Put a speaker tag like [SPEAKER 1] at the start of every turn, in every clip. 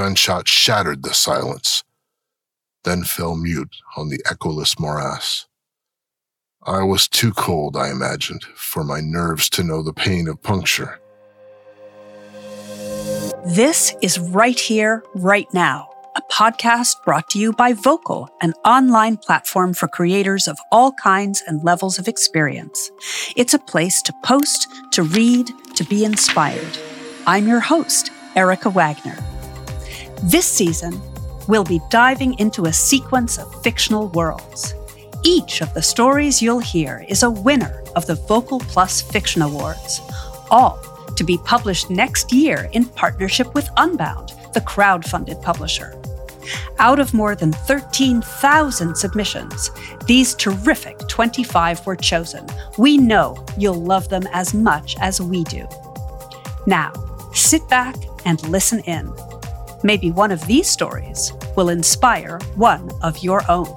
[SPEAKER 1] gunshot shattered the silence, then fell mute on the echoless morass. I was too cold, I imagined, for my nerves to know the pain of puncture.
[SPEAKER 2] This is Write Here, Write Now, a podcast brought to you by Vocal, an online platform for creators of all kinds and levels of experience. It's a place to post, to read, to be inspired. I'm your host, Erica Wagner. This season, we'll be diving into a sequence of fictional worlds. Each of the stories you'll hear is a winner of the Vocal Plus Fiction Awards, all to be published next year in partnership with Unbound, the crowd-funded publisher. Out of more than 13,000 submissions, these terrific 25 were chosen. We know you'll love them as much as we do. Now, sit back and listen in. Maybe one of these stories will inspire one of your own.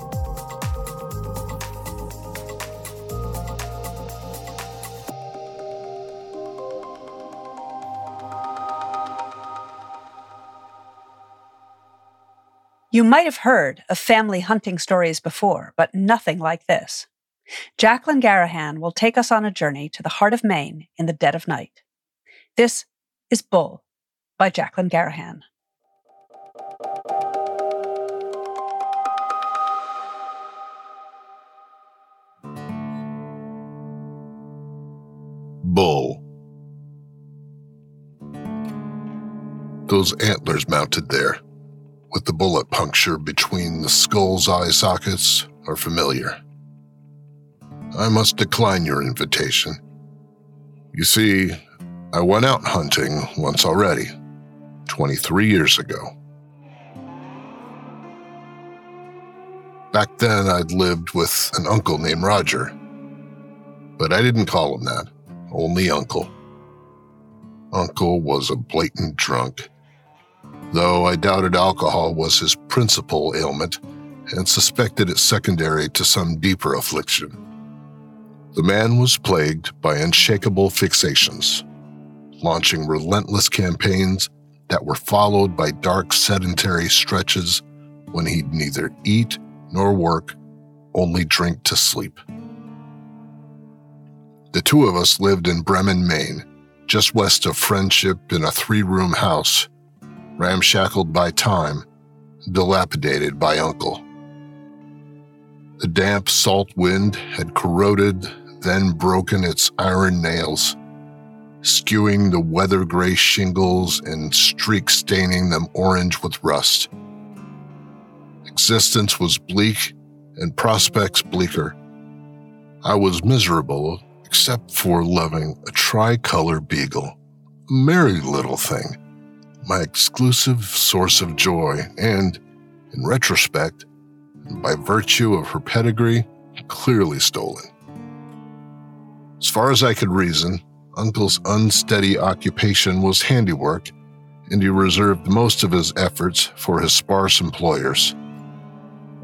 [SPEAKER 2] You might have heard of family hunting stories before, but nothing like this. Jacqueline Garrahan will take us on a journey to the heart of Maine in the dead of night. This is Bull by Jacqueline Garrahan.
[SPEAKER 1] Bull. Those antlers mounted there with the bullet puncture between the skull's eye sockets are familiar. I must decline your invitation. You see, I went out hunting once already, 23 years ago. Back then, I'd lived with an uncle named Roger, but I didn't call him that, only uncle. Uncle was a blatant drunk though I doubted alcohol was his principal ailment and suspected it secondary to some deeper affliction. The man was plagued by unshakable fixations, launching relentless campaigns that were followed by dark sedentary stretches when he'd neither eat nor work, only drink to sleep. The two of us lived in Bremen, Maine, just west of Friendship in a three room house ramshackled by time, dilapidated by Uncle. The damp, salt wind had corroded, then broken its iron nails, skewing the weather gray shingles and streak staining them orange with rust. Existence was bleak and prospects bleaker. I was miserable except for loving a tricolor beagle, a merry little thing my exclusive source of joy, and, in retrospect, by virtue of her pedigree, clearly stolen. As far as I could reason, Uncle's unsteady occupation was handiwork, and he reserved most of his efforts for his sparse employers.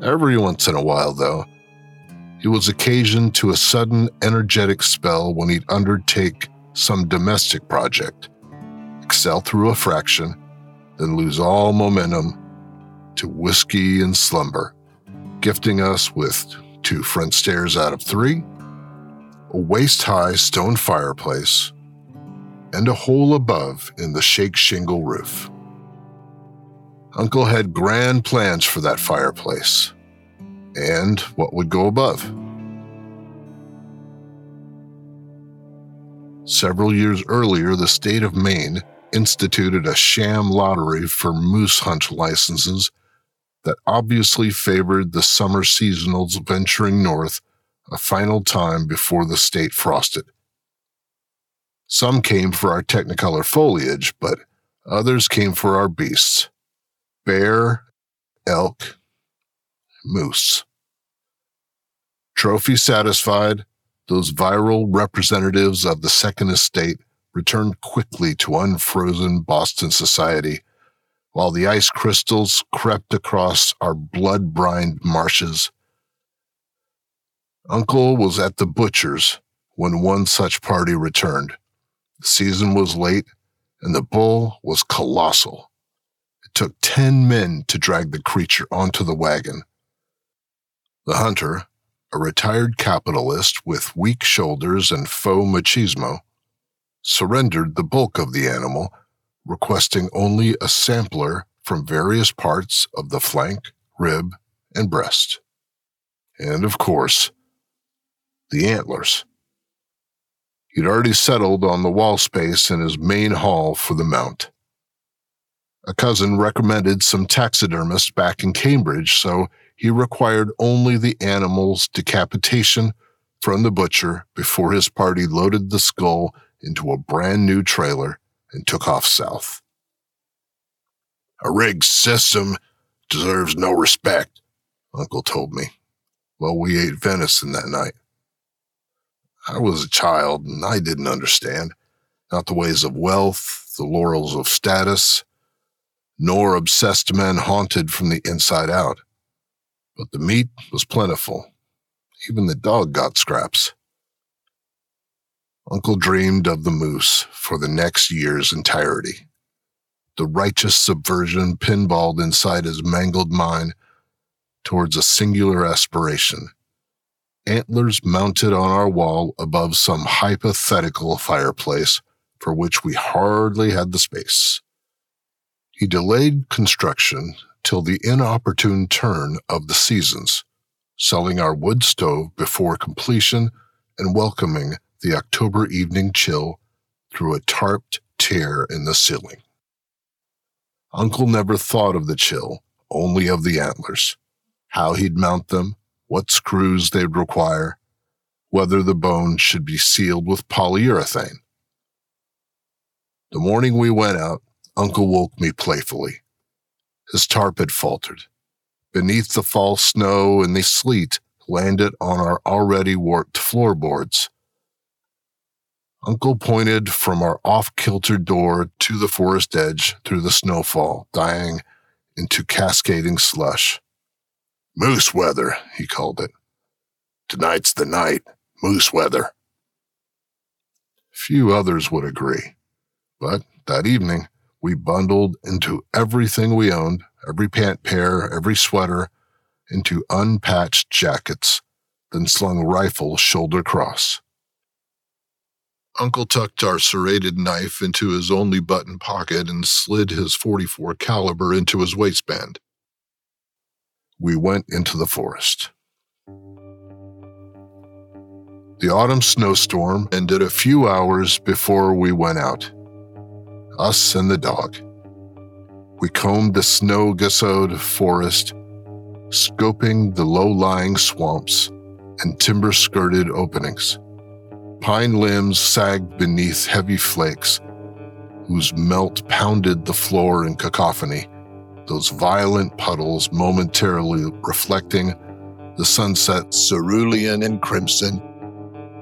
[SPEAKER 1] Every once in a while, though, he was occasioned to a sudden energetic spell when he'd undertake some domestic project excel through a fraction, then lose all momentum to whiskey and slumber, gifting us with two front stairs out of three, a waist high stone fireplace, and a hole above in the shake shingle roof. Uncle had grand plans for that fireplace and what would go above. Several years earlier, the state of Maine instituted a sham lottery for moose hunt licenses that obviously favored the summer seasonals venturing north a final time before the state frosted. Some came for our technicolor foliage, but others came for our beasts bear, elk, moose. Trophy satisfied, those viral representatives of the Second Estate returned quickly to unfrozen Boston society, while the ice crystals crept across our blood brined marshes. Uncle was at the butcher's when one such party returned. The season was late, and the bull was colossal. It took 10 men to drag the creature onto the wagon. The hunter, a retired capitalist with weak shoulders and faux machismo, surrendered the bulk of the animal, requesting only a sampler from various parts of the flank, rib, and breast. And of course, the antlers. He'd already settled on the wall space in his main hall for the mount. A cousin recommended some taxidermists back in Cambridge, so he required only the animal's decapitation from the butcher before his party loaded the skull into a brand new trailer and took off south. A rigged system deserves no respect, Uncle told me. Well, we ate venison that night. I was a child and I didn't understand, not the ways of wealth, the laurels of status, nor obsessed men haunted from the inside out. But the meat was plentiful. Even the dog got scraps. Uncle dreamed of the moose for the next year's entirety. The righteous subversion pinballed inside his mangled mind towards a singular aspiration antlers mounted on our wall above some hypothetical fireplace for which we hardly had the space. He delayed construction till the inopportune turn of the seasons, selling our wood stove before completion and welcoming the October evening chill through a tarped tear in the ceiling. Uncle never thought of the chill, only of the antlers, how he'd mount them, what screws they'd require, whether the bone should be sealed with polyurethane. The morning we went out, Uncle woke me playfully. His tarp had faltered. Beneath the fall snow and the sleet landed on our already warped floorboards. Uncle pointed from our off kilter door to the forest edge through the snowfall, dying into cascading slush. Moose weather, he called it. Tonight's the night. Moose weather. Few others would agree. But that evening, we bundled into everything we owned, every pant pair, every sweater, into unpatched jackets, then slung rifle shoulder cross. Uncle tucked our serrated knife into his only button pocket and slid his 44 caliber into his waistband we went into the forest. The autumn snowstorm ended a few hours before we went out. Us and the dog. We combed the snow gessoed forest, scoping the low lying swamps and timber skirted openings. Pine limbs sagged beneath heavy flakes, whose melt pounded the floor in cacophony those violent puddles momentarily reflecting the sunset cerulean and crimson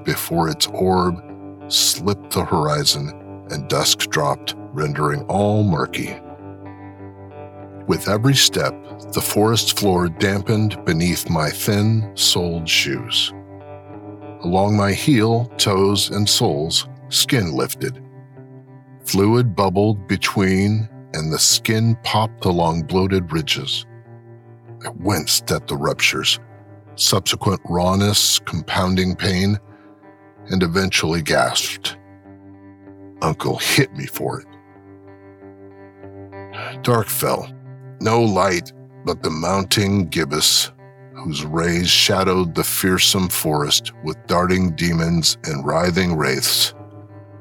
[SPEAKER 1] before its orb slipped the horizon and dusk dropped, rendering all murky. With every step, the forest floor dampened beneath my thin soled shoes. Along my heel, toes, and soles, skin lifted. Fluid bubbled between and the skin popped along bloated ridges. I winced at the ruptures, subsequent rawness, compounding pain, and eventually gasped. Uncle hit me for it. Dark fell, no light but the mounting gibbous, whose rays shadowed the fearsome forest with darting demons and writhing wraiths.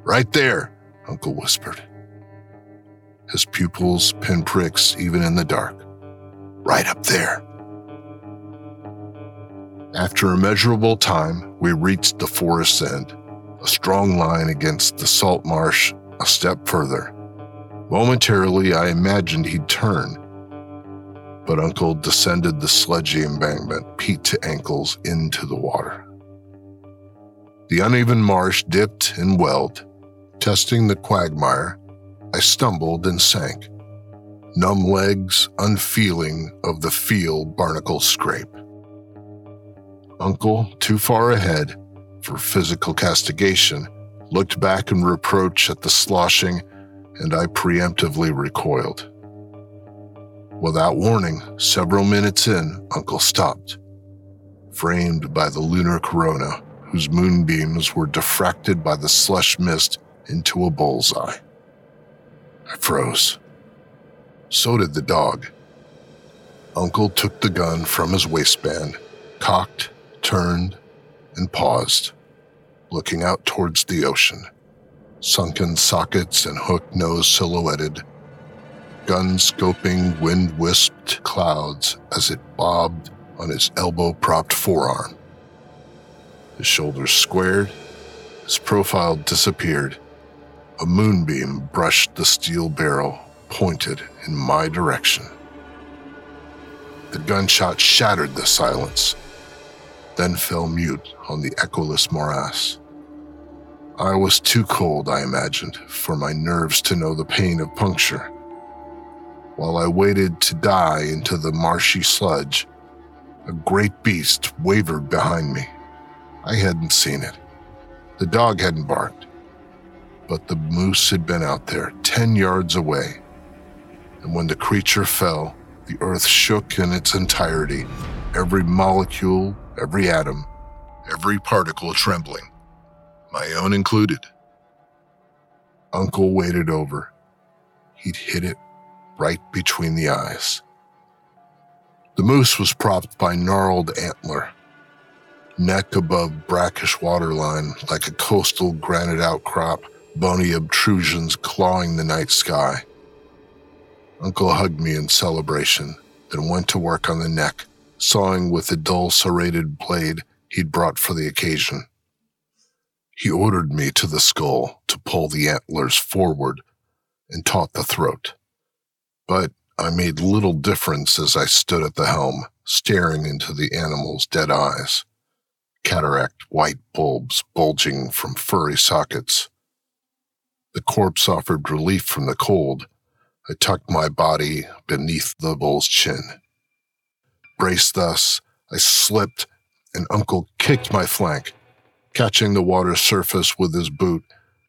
[SPEAKER 1] Right there, Uncle whispered his pupils pinpricks even in the dark. Right up there. After a measurable time, we reached the forest's end, a strong line against the salt marsh a step further. Momentarily, I imagined he'd turn, but Uncle descended the sludgy embankment, peat to ankles, into the water. The uneven marsh dipped and welled, testing the quagmire I stumbled and sank, numb legs unfeeling of the feel barnacle scrape. Uncle, too far ahead for physical castigation, looked back in reproach at the sloshing, and I preemptively recoiled. Without warning, several minutes in, Uncle stopped, framed by the lunar corona, whose moonbeams were diffracted by the slush mist into a bullseye. I froze. So did the dog. Uncle took the gun from his waistband, cocked, turned, and paused, looking out towards the ocean. Sunken sockets and hook nose silhouetted, gun scoping wind wisped clouds as it bobbed on his elbow propped forearm. His shoulders squared, his profile disappeared. A moonbeam brushed the steel barrel, pointed in my direction. The gunshot shattered the silence, then fell mute on the echoless morass. I was too cold, I imagined, for my nerves to know the pain of puncture. While I waited to die into the marshy sludge, a great beast wavered behind me. I hadn't seen it. The dog hadn't barked, but the moose had been out there, 10 yards away. And when the creature fell, the earth shook in its entirety, every molecule, every atom, every particle trembling, my own included. Uncle waded over. He'd hit it right between the eyes. The moose was propped by gnarled antler, neck above brackish waterline like a coastal granite outcrop, bony obtrusions clawing the night sky. Uncle hugged me in celebration, then went to work on the neck, sawing with the dull serrated blade he'd brought for the occasion. He ordered me to the skull to pull the antlers forward and taut the throat. But I made little difference as I stood at the helm, staring into the animal's dead eyes. Cataract white bulbs bulging from furry sockets. The corpse offered relief from the cold. I tucked my body beneath the bull's chin. Braced thus, I slipped, and Uncle kicked my flank, catching the water surface with his boot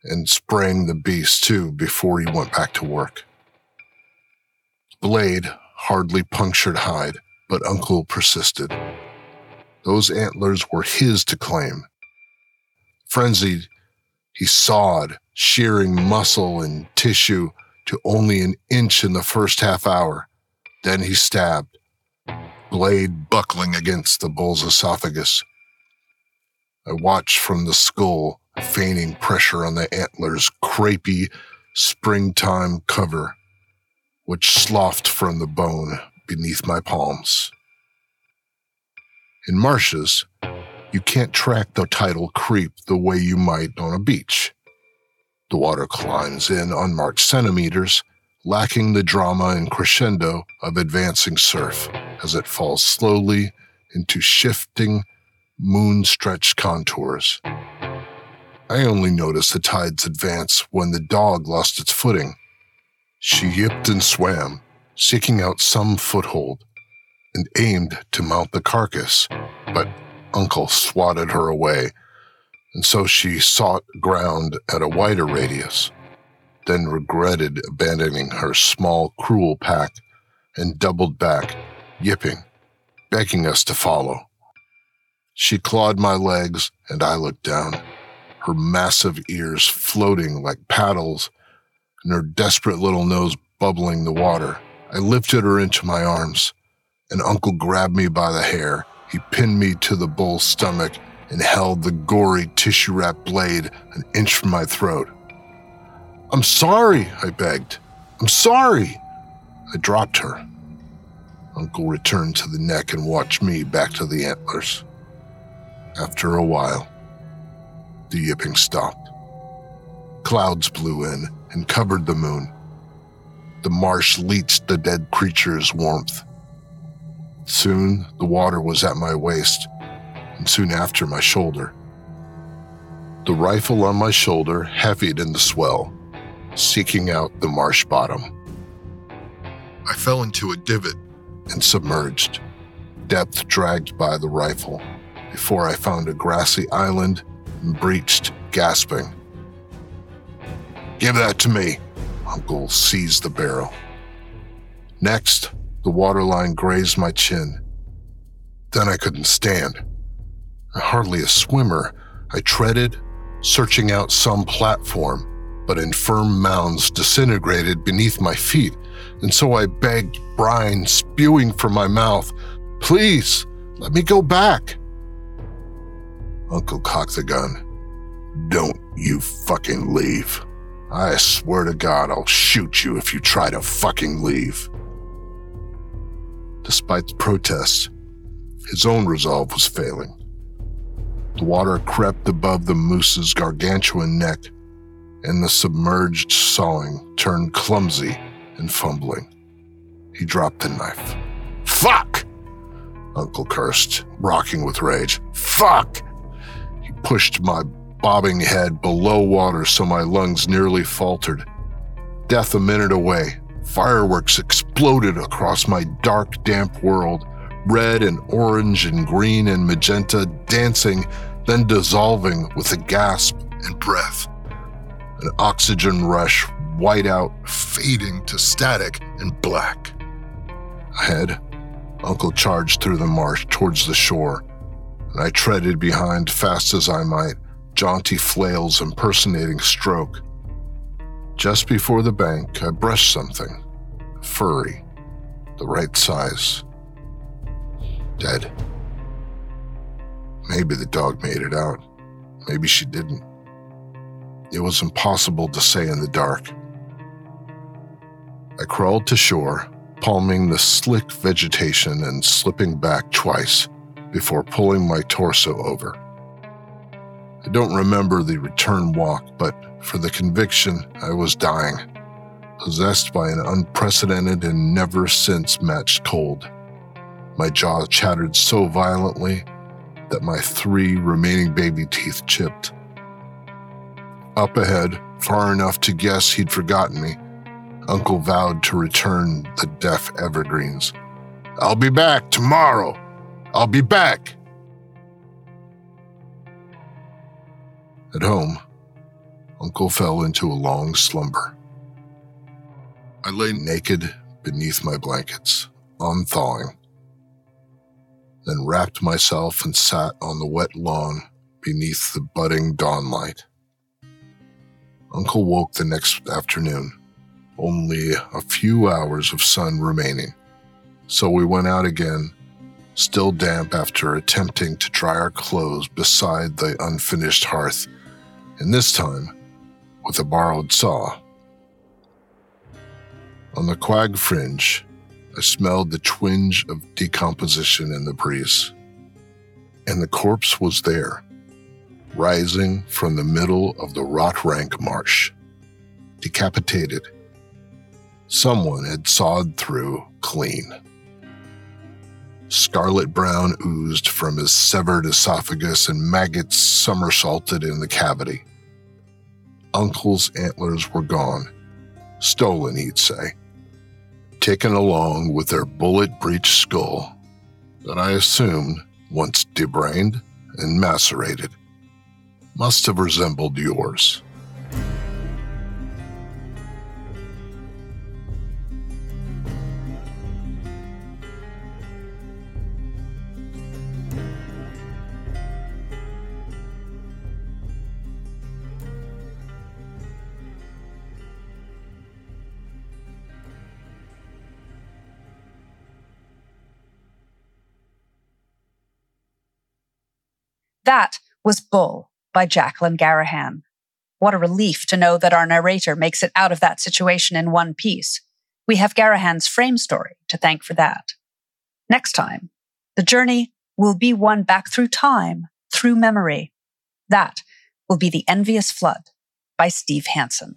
[SPEAKER 1] and spraying the beast too before he went back to work. Blade hardly punctured hide, but Uncle persisted. Those antlers were his to claim. Frenzied, he sawed, shearing muscle and tissue to only an inch in the first half hour. Then he stabbed, blade buckling against the bull's esophagus. I watched from the skull, feigning pressure on the antler's crepey springtime cover, which sloughed from the bone beneath my palms. In marshes, you can't track the tidal creep the way you might on a beach. The water climbs in unmarked centimeters, lacking the drama and crescendo of advancing surf as it falls slowly into shifting, moon stretched contours. I only noticed the tides advance when the dog lost its footing. She yipped and swam, seeking out some foothold, and aimed to mount the carcass, but Uncle swatted her away and so she sought ground at a wider radius, then regretted abandoning her small, cruel pack and doubled back, yipping, begging us to follow. She clawed my legs, and I looked down, her massive ears floating like paddles, and her desperate little nose bubbling the water. I lifted her into my arms, and Uncle grabbed me by the hair. He pinned me to the bull's stomach and held the gory tissue wrapped blade an inch from my throat. I'm sorry, I begged. I'm sorry. I dropped her. Uncle returned to the neck and watched me back to the antlers. After a while, the yipping stopped. Clouds blew in and covered the moon. The marsh leached the dead creature's warmth. Soon the water was at my waist and soon after my shoulder. The rifle on my shoulder heavied in the swell, seeking out the marsh bottom. I fell into a divot and submerged, depth dragged by the rifle, before I found a grassy island and breached, gasping. Give that to me. Uncle seized the barrel. Next, the waterline grazed my chin. Then I couldn't stand. Hardly a swimmer, I treaded, searching out some platform, but infirm mounds disintegrated beneath my feet, and so I begged brine spewing from my mouth, Please, let me go back. Uncle cocked the gun. Don't you fucking leave. I swear to God, I'll shoot you if you try to fucking leave. Despite the protests, his own resolve was failing. The water crept above the moose's gargantuan neck, and the submerged sawing turned clumsy and fumbling. He dropped the knife. Fuck! Uncle cursed, rocking with rage. Fuck! He pushed my bobbing head below water so my lungs nearly faltered. Death a minute away, fireworks exploded across my dark, damp world, red and orange and green and magenta dancing then dissolving with a gasp and breath. An oxygen rush, white out, fading to static and black. Ahead, Uncle charged through the marsh towards the shore, and I treaded behind fast as I might, jaunty flails impersonating stroke. Just before the bank, I brushed something, furry, the right size. Dead. Maybe the dog made it out. Maybe she didn't. It was impossible to say in the dark. I crawled to shore, palming the slick vegetation and slipping back twice before pulling my torso over. I don't remember the return walk, but for the conviction I was dying, possessed by an unprecedented and never since matched cold. My jaw chattered so violently that my three remaining baby teeth chipped. Up ahead, far enough to guess he'd forgotten me, Uncle vowed to return the deaf evergreens. I'll be back tomorrow. I'll be back. At home, Uncle fell into a long slumber. I lay naked beneath my blankets, unthawing then wrapped myself and sat on the wet lawn beneath the budding dawnlight. Uncle woke the next afternoon, only a few hours of sun remaining, so we went out again, still damp after attempting to dry our clothes beside the unfinished hearth, and this time with a borrowed saw. On the quag fringe, I smelled the twinge of decomposition in the breeze. And the corpse was there, rising from the middle of the rot rank marsh, decapitated. Someone had sawed through clean. Scarlet brown oozed from his severed esophagus, and maggots somersaulted in the cavity. Uncle's antlers were gone, stolen, he'd say taken along with their bullet breached skull that I assumed, once debrained and macerated, must have resembled yours.
[SPEAKER 2] Was Bull by Jacqueline Garrahan. What a relief to know that our narrator makes it out of that situation in one piece. We have Garrahan's frame story to thank for that. Next time, the journey will be one back through time, through memory. That will be The Envious Flood by Steve Hansen.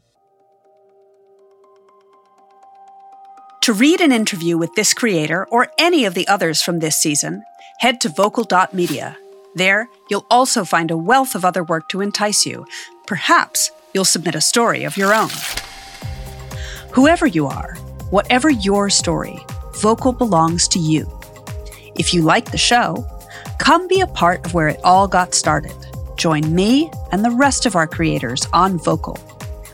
[SPEAKER 2] To read an interview with this creator or any of the others from this season, head to vocal.media there, you'll also find a wealth of other work to entice you. Perhaps you'll submit a story of your own. Whoever you are, whatever your story, Vocal belongs to you. If you like the show, come be a part of where it all got started. Join me and the rest of our creators on Vocal.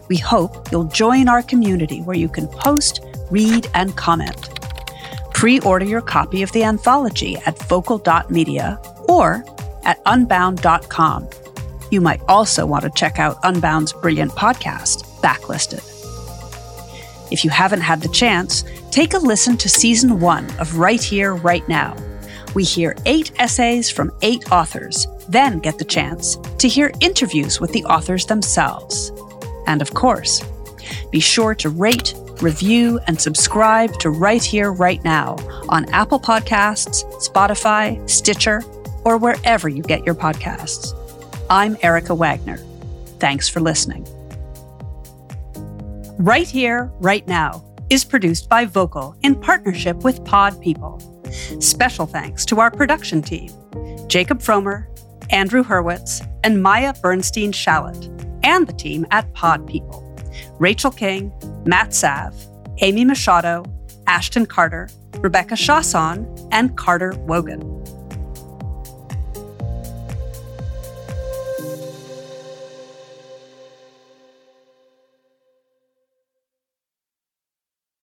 [SPEAKER 2] We hope you'll join our community where you can post, read, and comment. Pre order your copy of the anthology at vocal.media or at unbound.com. You might also want to check out Unbound's brilliant podcast, Backlisted. If you haven't had the chance, take a listen to season one of Write Here, Write Now. We hear eight essays from eight authors, then get the chance to hear interviews with the authors themselves. And of course, be sure to rate, review, and subscribe to Write Here, Write Now on Apple Podcasts, Spotify, Stitcher, or wherever you get your podcasts. I'm Erica Wagner. Thanks for listening. Write Here, Write Now is produced by Vocal in partnership with Pod People. Special thanks to our production team Jacob Fromer, Andrew Hurwitz, and Maya Bernstein Shallett, and the team at Pod People Rachel King, Matt Sav, Amy Machado, Ashton Carter, Rebecca Chausson, and Carter Wogan.